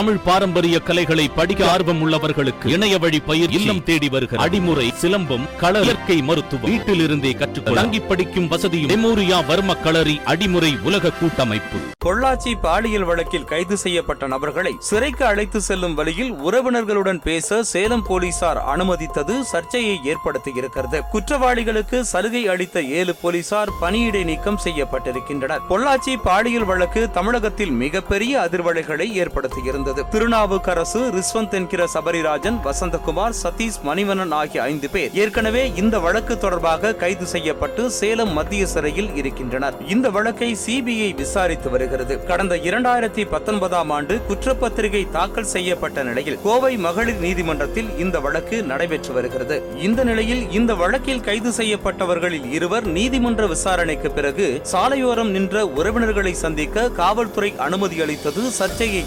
தமிழ் பாரம்பரிய கலைகளை படிக்க ஆர்வம் உள்ளவர்களுக்கு இணைய வழி பயிர் இல்லம் தேடி வருகிற அடிமுறை சிலம்பம் கள இயற்கை மருத்துவம் வீட்டில் இருந்தே கற்றுக்கொள்ள தங்கி படிக்கும் வசதியும் மெமோரியா வர்ம களரி அடிமுறை உலக கூட்டமைப்பு. பொள்ளாச்சி பாலியல் வழக்கில் கைது செய்யப்பட்ட நபர்களை சிறைக்கு அழைத்து செல்லும் வழியில் உறவினர்களுடன் பேச சேலம் போலீசார் அனுமதித்தது சர்ச்சையை ஏற்படுத்தியிருக்கிறது. குற்றவாளிகளுக்கு சலுகை அளித்த ஏழு போலீசார் பணியிடை நீக்கம் செய்யப்பட்டிருக்கின்றனர். பொள்ளாச்சி பாலியல் வழக்கு தமிழகத்தில் மிகப்பெரிய அதிர்வலைகளை ஏற்படுத்தியிருந்தது. திருநாவுக்கரசு ரிஸ்வந்த் என்கிற சபரிராஜன் வசந்தகுமார் சதீஷ் மணிவண்ணன் ஆகிய ஐந்து பேர் ஏற்கனவே இந்த வழக்கு தொடர்பாக கைது செய்யப்பட்டு சேலம் மத்திய சிறையில் இருக்கின்றனர். இந்த வழக்கை சிபிஐ விசாரித்து வருகிறது. கடந்த இரண்டாயிரத்தி பத்தொன்பதாம் ஆண்டு குற்றப்பத்திரிகை தாக்கல் செய்யப்பட்ட நிலையில் கோவை மகளிர் நீதிமன்றத்தில் இந்த வழக்கு நடைபெற்று வருகிறது. இந்த நிலையில் இந்த வழக்கில் கைது செய்யப்பட்டவர்களில் இருவர் நீதிமன்ற விசாரணைக்கு பிறகு சாலையோரம் நின்ற உறவினர்களை சந்திக்க காவல்துறை அனுமதி அளித்தது சர்ச்சையை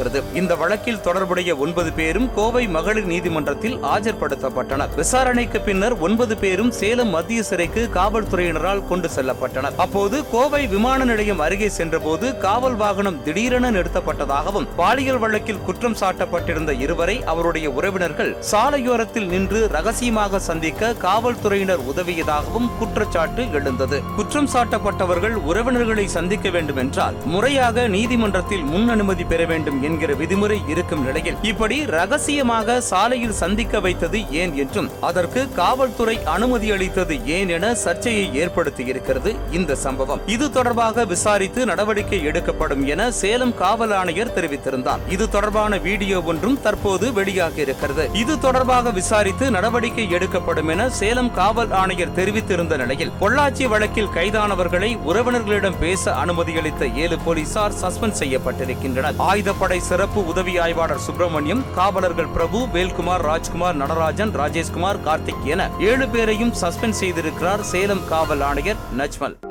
இருக்கிறது. இந்த வழக்கில் தொடர்புடைய ஒன்பது பேரும் கோவை மகளிர் நீதிமன்றத்தில் ஆஜர்படுத்தப்பட்டனர். விசாரணைக்கு பின்னர் ஒன்பது பேரும் சேலம் மத்திய சிறைக்கு காவல்துறையினரால் கொண்டு செல்லப்பட்டனர். அப்போது கோவை விமான நிலையம் அருகே சென்றபோது காவல் வாகனம் திடீரென நிறுத்தப்பட்டதாகவும் பாலியல் வழக்கில் குற்றம் சாட்டப்பட்டிருந்த இருவரை அவருடைய உறவினர்கள் சாலையோரத்தில் நின்று ரகசியமாக சந்திக்க காவல்துறையினர் உதவியதாகவும் குற்றச்சாட்டு எழுந்தது. குற்றம் சாட்டப்பட்டவர்கள் உறவினர்களை சந்திக்க வேண்டும் என்றால் முறையாக நீதிமன்றத்தில் முன் அனுமதி பெற வேண்டும் என்கிற விதிமுறை இருக்கும் நிலையில் இப்படி ரகசியமாக சாலையில் சந்திக்க வைத்தது ஏன் என்றும் அதற்கு காவல்துறை அனுமதி அளித்தது ஏன் என சர்ச்சையை ஏற்படுத்தியிருக்கிறது இந்த சம்பவம். இது தொடர்பாக விசாரித்து நடவடிக்கை எடுக்கப்படும் என சேலம் காவல் ஆணையர் தெரிவித்திருந்தார். இது தொடர்பான வீடியோ ஒன்றும் தற்போது வெளியாகி இருக்கிறது. இது தொடர்பாக விசாரித்து நடவடிக்கை எடுக்கப்படும் என சேலம் காவல் ஆணையர் தெரிவித்திருந்த நிலையில் பொள்ளாச்சி வழக்கில் கைதானவர்களை உறவினர்களிடம் பேச அனுமதி அளித்த ஏழு போலீசார் சஸ்பெண்ட் செய்யப்பட்டிருக்கின்றனர். ஆயுதப்படை சிறப்பு உதவி ஆய்வாளர் சுப்பிரமணியம் காவலர்கள் பிரபு வேல்குமார் ராஜ்குமார் நடராஜன் ராஜேஷ்குமார் கார்த்திக் என ஏழு பேரையும் சஸ்பெண்ட் செய்திருக்கிறார் சேலம் காவல் ஆணையர் நஜ்மல்.